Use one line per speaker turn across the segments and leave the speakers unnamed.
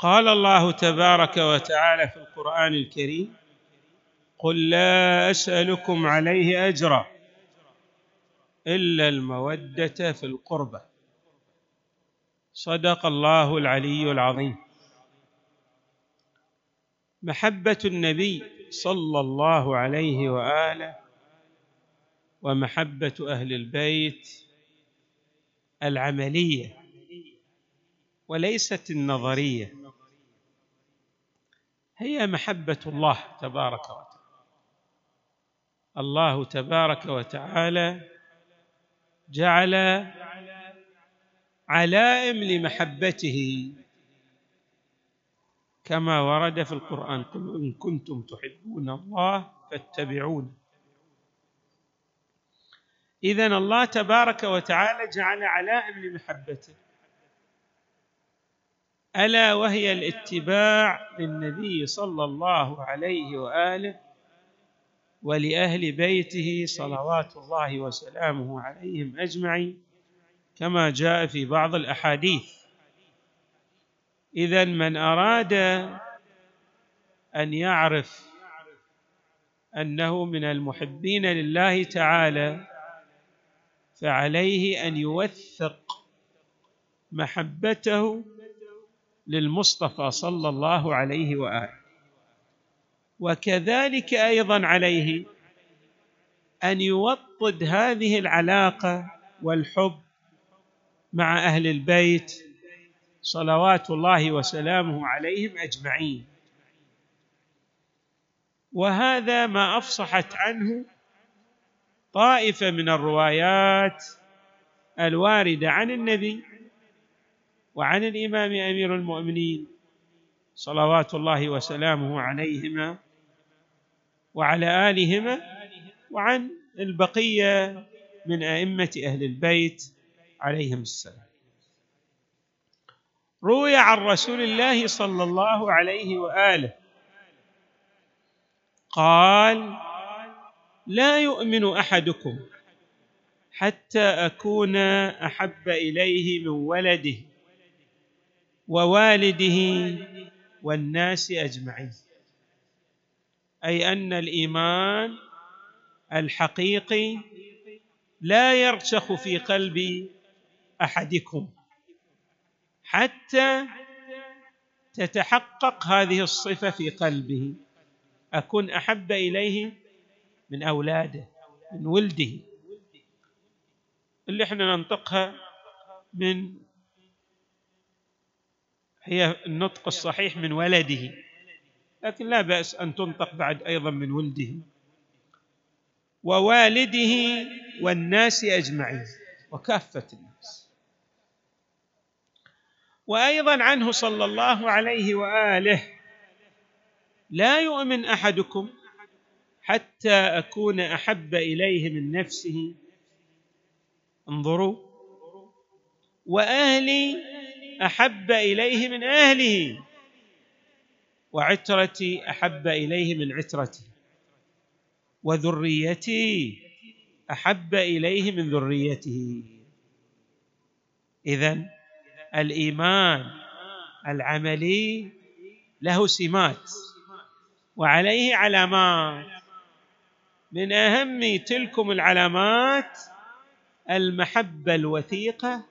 قال الله تبارك وتعالى في القرآن الكريم قل لا أسألكم عليه أجرا إلا المودة في القربى. صدق الله العلي العظيم. محبة النبي صلى الله عليه وآله ومحبة أهل البيت العملية وليست النظرية. هي محبة الله تبارك وتعالى. الله تبارك وتعالى جعل علائم لمحبته كما ورد في القرآن. قل إن كنتم تحبون الله فاتبعون. اذا الله تبارك وتعالى جعل علائم لمحبته. ألا وهي الاتباع للنبي صلى الله عليه وآله ولأهل بيته صلوات الله وسلامه عليهم أجمعين كما جاء في بعض الأحاديث. اذا من أراد أن يعرف أنه من المحبين لله تعالى فعليه أن يوثق محبته للمصطفى صلى الله عليه وآله. وكذلك أيضا عليه أن يوطد هذه العلاقة والحب مع أهل البيت صلوات الله وسلامه عليهم أجمعين. وهذا ما أفصحت عنه طائفة من الروايات الواردة عن النبي وعن الإمام أمير المؤمنين صلوات الله وسلامه عليهما وعلى آلهما وعن البقية من أئمة أهل البيت عليهم السلام. روي عن رسول الله صلى الله عليه وآله قال لا يؤمن أحدكم حتى أكون أحب إليه من ولده ووالده والناس أجمعين. أي أن الإيمان الحقيقي لا يرسخ في قلب أحدكم. حتى تتحقق هذه الصفة في قلبه. اكن أحب إليه من أولاده من ولده. اللي إحنا ننطقها من هي النطق الصحيح من ولده. لكن لا بأس أن تنطق بعد أيضا من ولده. ووالده والناس أجمعين وكافة الناس. وأيضا عنه صلى الله عليه وآله لا يؤمن أحدكم حتى أكون أحب إليه من نفسه. انظروا وأهلي أحب إليه من أهله وعترتي أحب إليه من عترتي وذريتي أحب إليه من ذريته. اذا الإيمان العملي له سمات وعليه علامات. من أهم تلكم العلامات المحبة الوثيقة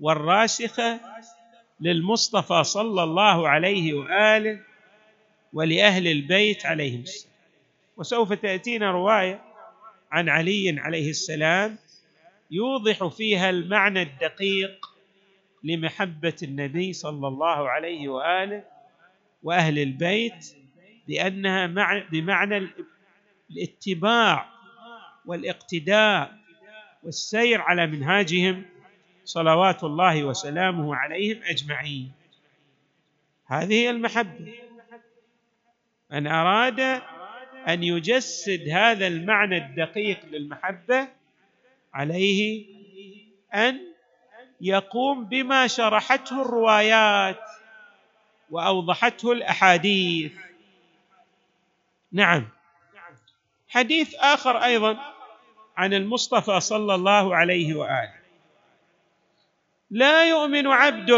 والراسخة للمصطفى صلى الله عليه وآله ولأهل البيت عليهم السلام. وسوف تأتينا رواية عن علي عليه السلام يوضح فيها المعنى الدقيق لمحبة النبي صلى الله عليه وآله وأهل البيت بأنها بمعنى الاتباع والإقتداء والسير على منهاجهم صلوات الله وسلامه عليهم أجمعين. هذه المحبة. من أراد أن يجسد هذا المعنى الدقيق للمحبة عليه أن يقوم بما شرحته الروايات وأوضحته الأحاديث. نعم. حديث آخر أيضا عن المصطفى صلى الله عليه وآله. لا يؤمن عبد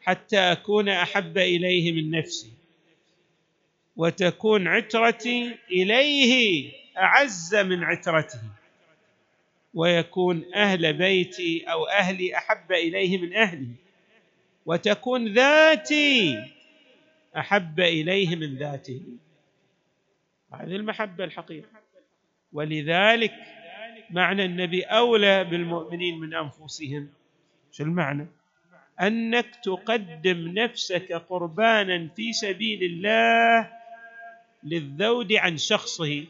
حتى أكون أحب إليه من نفسي. وتكون عترتي إليه أعز من عترته. ويكون أهل بيتي أو أهلي أحب إليه من أهلي. وتكون ذاتي أحب إليه من ذاته. هذه المحبة الحقيقة. ولذلك معنى النبي أولى بالمؤمنين من أنفسهم. شو المعنى؟ أنك تقدم نفسك قربانا في سبيل الله للذود عن شخصه.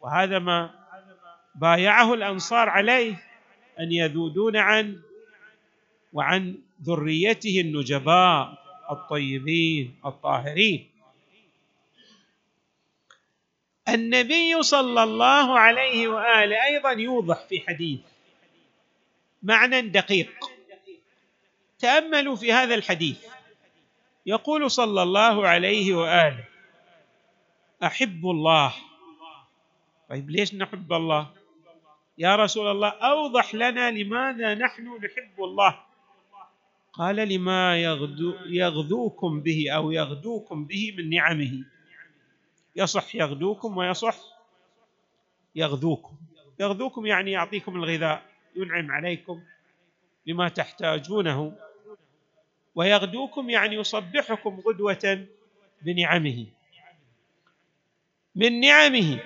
وهذا ما بايعه الأنصار عليه أن يذودون عن وعن ذريته النجباء الطيبين الطاهرين. النبي صلى الله عليه وآله أيضا يوضح في حديث معنى دقيق. تأملوا في هذا الحديث. يقول صلى الله عليه وآله أحب الله. طيب ليش نحب الله؟ يا رسول الله أوضح لنا لماذا نحن نحب الله. قال لما يغدو يغدوكم به أو يغدوكم به من نعمه. يصح يغدوكم ويصح يغذوكم. يغذوكم يعني يعطيكم الغذاء ينعم عليكم بما تحتاجونه. ويغدوكم يعني يصبحكم غدوة بنعمه من نعمه.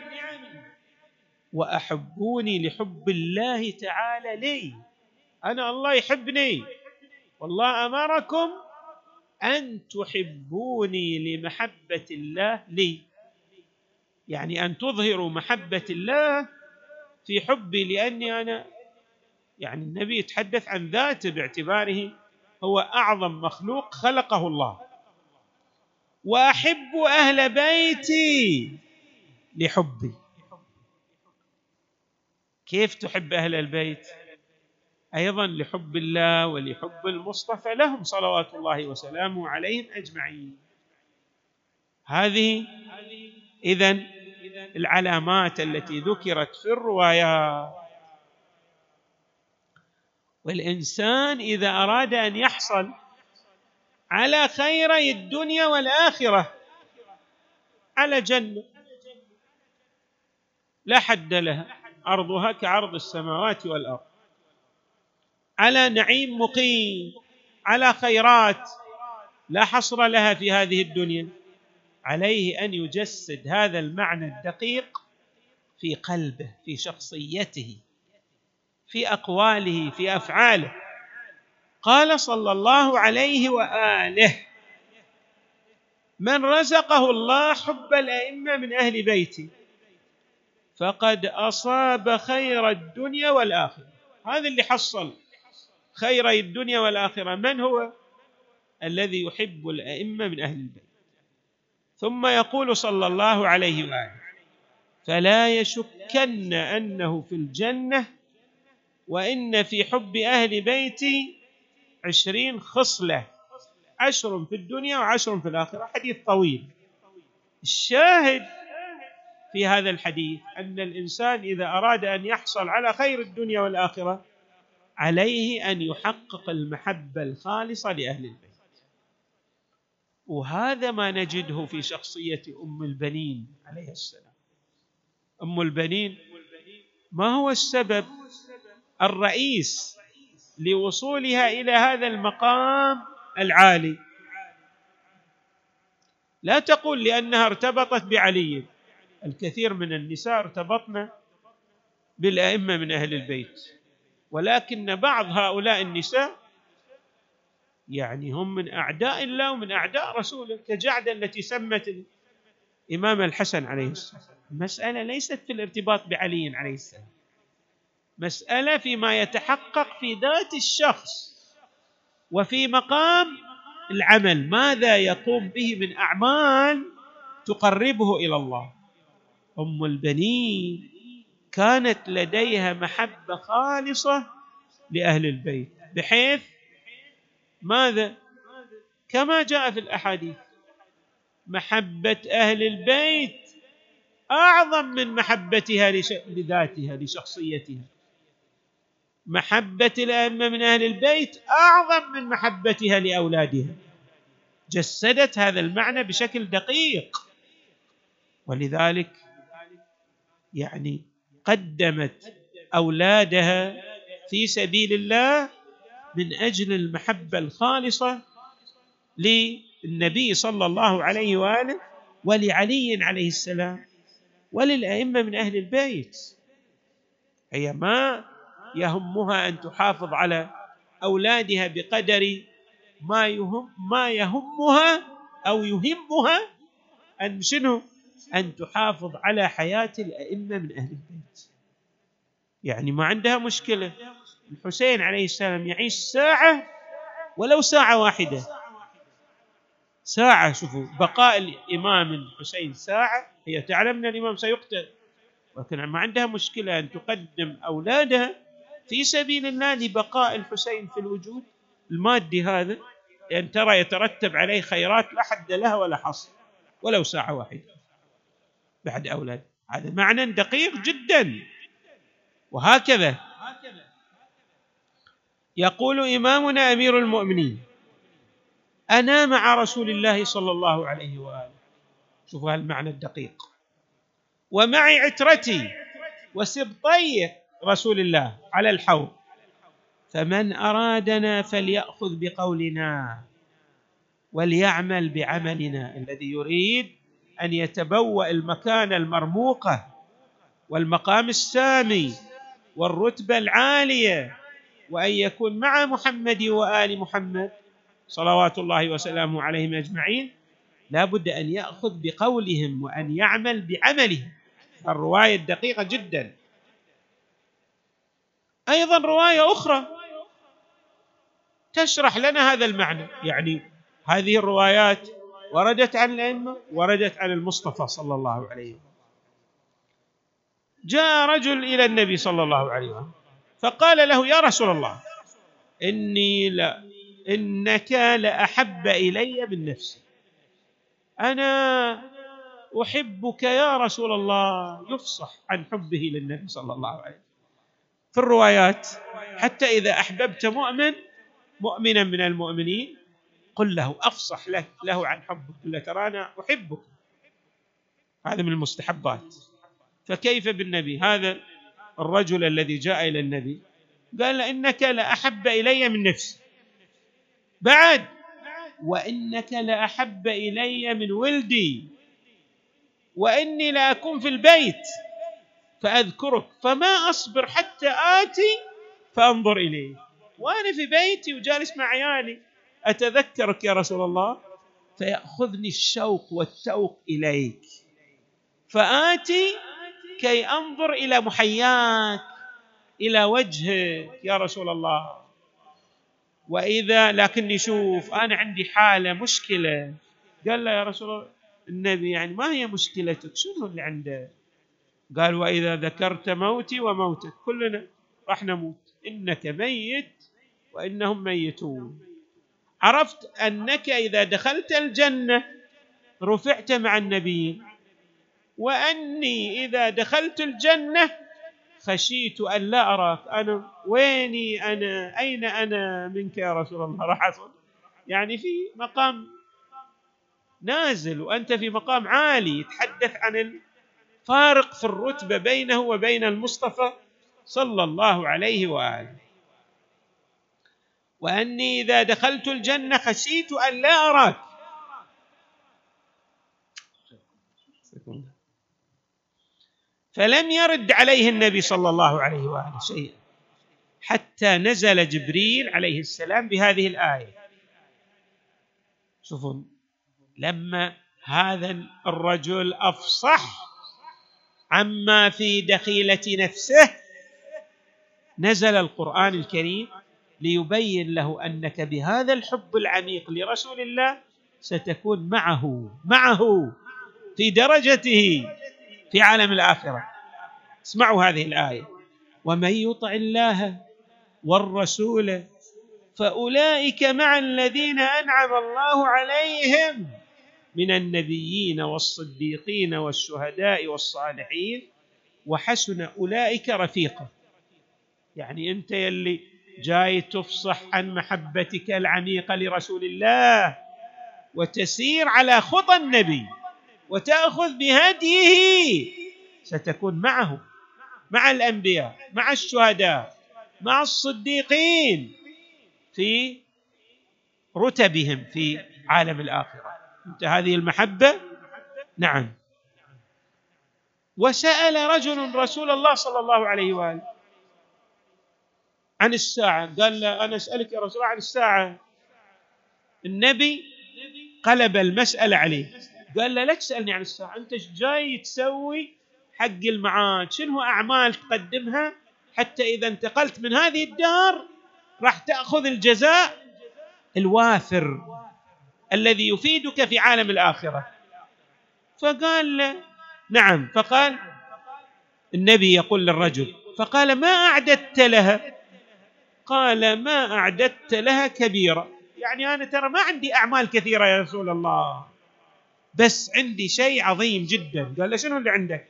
وأحبوني لحب الله تعالى لي. أنا الله يحبني. والله أمركم أن تحبوني لمحبة الله لي. يعني أن تظهروا محبة الله في حبي لأني أنا يعني النبي يتحدث عن ذاته باعتباره هو أعظم مخلوق خلقه الله. وأحب أهل بيتي لحبي. كيف تحب أهل البيت؟ أيضا لحب الله ولحب المصطفى لهم صلوات الله وسلامه عليهم أجمعين. هذه اذا العلامات التي ذكرت في الروايات. والإنسان إذا أراد أن يحصل على خيري الدنيا والآخرة على جنة لا حد لها عرضها كعرض السماوات والأرض. على نعيم مقيم على خيرات لا حصر لها في هذه الدنيا. عليه أن يجسد هذا المعنى الدقيق في قلبه في شخصيته. في أقواله في أفعاله. قال صلى الله عليه وآله من رزقه الله حب الأئمة من أهل بيتي فقد أصاب خير الدنيا والآخرة. هذا اللي حصل خيري الدنيا والآخرة. من هو؟ الذي يحب الأئمة من أهل البيت. ثم يقول صلى الله عليه وآله فلا يشكن أنه في الجنة وإن في حب أهل بيتي عشرين خصلة عشر في الدنيا وعشر في الآخرة. حديث طويل. الشاهد في هذا الحديث أن الإنسان إذا أراد أن يحصل على خير الدنيا والآخرة عليه أن يحقق المحبة الخالصة لأهل البيت. وهذا ما نجده في شخصية أم البنين عليه السلام. أم البنين ما هو السبب؟ الرئيس لوصولها إلى هذا المقام العالي. لا تقول لأنها ارتبطت بعلي. الكثير من النساء ارتبطن بالأئمة من أهل البيت. ولكن بعض هؤلاء النساء يعني هم من أعداء الله ومن أعداء رسوله كجعده التي سمت الإمام الحسن عليه السلام. المسألة ليست في الارتباط بعلي عليه السلام. مسألة فيما يتحقق في ذات الشخص وفي مقام العمل. ماذا يقوم به من أعمال تقربه إلى الله؟ أم البنين. كانت لديها محبة خالصة لأهل البيت. بحيث ماذا؟ كما جاء في الأحاديث محبة أهل البيت أعظم من محبتها لذاتها لشخصيتها. محبة الأئمة من أهل البيت أعظم من محبتها لأولادها. جسدت هذا المعنى بشكل دقيق. ولذلك يعني قدمت أولادها في سبيل الله من أجل المحبة الخالصة للنبي صلى الله عليه وآله ولعلي عليه السلام وللأئمة من أهل البيت. هي ما يهمها أن تحافظ على أولادها بقدر ما يهم ما يهمها أو يهمها أن شنو؟ أن تحافظ على حياة الأئمة من أهل البيت. يعني ما عندها مشكلة الحسين عليه السلام يعيش ساعة ولو ساعة واحدة ساعة شوفوا بقاء الإمام الحسين ساعة هي تعلم أن الإمام سيقتل ولكن ما عندها مشكلة أن تقدم أولادها في سبيل الله لبقاء الحسين في الوجود المادي هذا لأن ترى يترتب عليه خيرات لا حد لها ولا حصر ولو ساعة واحدة بعد أولاد. هذا معنى دقيق جدا. وهكذا يقول إمامنا أمير المؤمنين أنا مع رسول الله صلى الله عليه وآله. شوفوا هالمعنى الدقيق. ومعي عترتي وسبطي رسول الله على الحوض. فمن أرادنا فليأخذ بقولنا وليعمل بعملنا. الذي يريد أن يتبوأ المكان المرموقه والمقام السامي والرتبة العالية وأن يكون مع محمد وآل محمد صلوات الله وسلامه عليهم أجمعين. لا بد أن يأخذ بقولهم وأن يعمل بعملهم الرواية الدقيقة جدا. أيضا رواية أخرى تشرح لنا هذا المعنى. يعني هذه الروايات وردت عن الأئمة وردت عن المصطفى صلى الله عليه وسلم. جاء رجل إلى النبي صلى الله عليه وسلم فقال له يا رسول الله إني لا إنك لأحب إلي من نفسي. أنا أحبك يا رسول الله. يفصح عن حبه للنبي صلى الله عليه وسلم. في الروايات حتى إذا أحببت مؤمن مؤمنا من المؤمنين قل له أفصح له, له عن حبك قل له ترى أنا أحبك. هذا من المستحبات. فكيف بالنبي؟ هذا الرجل الذي جاء إلى النبي قال إنك لأحب إلي من نفسي. بعد وإنك لأحب إلي من ولدي وإني لاكون في البيت. فأذكرك فما أصبر حتى آتي فأنظر إليه. وأنا في بيتي وجالس مع عيالي أتذكرك يا رسول الله؟ فيأخذني الشوق والتوق إليك. فآتي كي أنظر إلى محياك إلى وجهك يا رسول الله. وإذا لكني شوف أنا عندي حالة مشكلة. قال له يا رسول الله النبي يعني ما هي مشكلتك؟ شنو اللي عندك؟ قال وإذا ذكرت موتي وموتك كلنا راح نموت. إنك ميت وإنهم ميتون. عرفت أنك إذا دخلت الجنة رفعت مع النبيين. وأني إذا دخلت الجنة خشيت أن لا أراك. أنا ويني أنا أين أنا منك يا رسول الله؟ راح اصل يعني في مقام نازل وأنت في مقام عالي. يتحدث عن الفارق في الرتبة بينه وبين المصطفى صلى الله عليه وآله. وأني إذا دخلت الجنة خشيت أن لا أراك. فلم يرد عليه النبي صلى الله عليه وآله شيئا. حتى نزل جبريل عليه السلام بهذه الآية. شوفوا لما هذا الرجل أفصح عما في دخيلة نفسه نزل القرآن الكريم ليبين له أنك بهذا الحب العميق لرسول الله ستكون معه معه في درجته في عالم الآخرة. اسمعوا هذه الآية. ومن يطع الله والرسول فأولئك مع الذين أنعم الله عليهم. من النبيين والصديقين والشهداء والصالحين وحسن أولئك رفيقا. يعني أنت يلي جاي تفصح عن محبتك العميقة لرسول الله وتسير على خطى النبي وتأخذ بهديه ستكون معه مع الأنبياء مع الشهداء مع الصديقين في رتبهم في عالم انت هذه المحبة؟ نعم. وسأل رجل رسول الله صلى الله عليه وآله عن الساعة قال له أنا أسألك يا رسول الله عن الساعة. النبي قلب المسألة عليه. قال له لا تسالني عن الساعة أنت إيش جاي تسوي حق المعاد شنو أعمال تقدمها حتى إذا انتقلت من هذه الدار راح تأخذ الجزاء الوافر؟ الذي يفيدك في عالم الآخرة. فقال له نعم فقال النبي يقول للرجل فقال ما أعددت لها؟ قال ما أعددت لها كبيرة. يعني أنا ترى ما عندي أعمال كثيرة يا رسول الله بس عندي شيء عظيم جدا. قال له شنو اللي عندك؟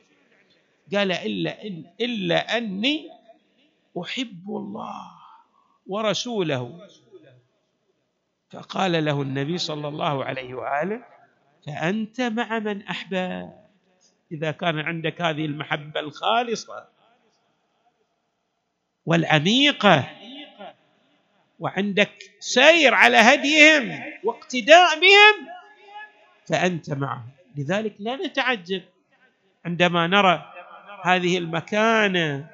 قال إلا إن إلا أني أحب الله ورسوله. فقال له النبي صلى الله عليه وآله فأنت مع من أحببت. إذا كان عندك هذه المحبة الخالصة والعميقة وعندك سير على هديهم واقتداء بهم فأنت معهم. لذلك لا نتعجب عندما نرى هذه المكانة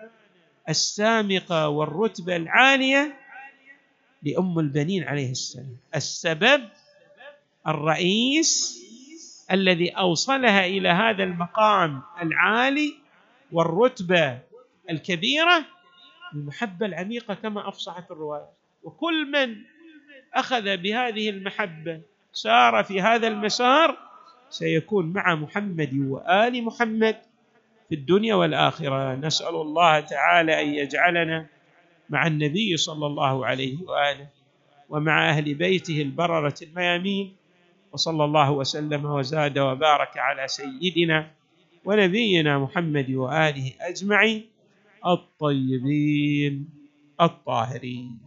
السامقة والرتبة العالية لأم البنين عليه السلام. السبب الرئيس الذي أوصلها إلى هذا المقام العالي والرتبة الكبيرة المحبة العميقة كما أفصحت الرواية. وكل من أخذ بهذه المحبة سار في هذا المسار سيكون مع محمد وآل محمد في الدنيا والآخرة. نسأل الله تعالى أن يجعلنا مع النبي صلى الله عليه وآله ومع أهل بيته البررة الميامين وصلى الله وسلم وزاد وبارك على سيدنا ونبينا محمد وآله أجمعين الطيبين الطاهرين.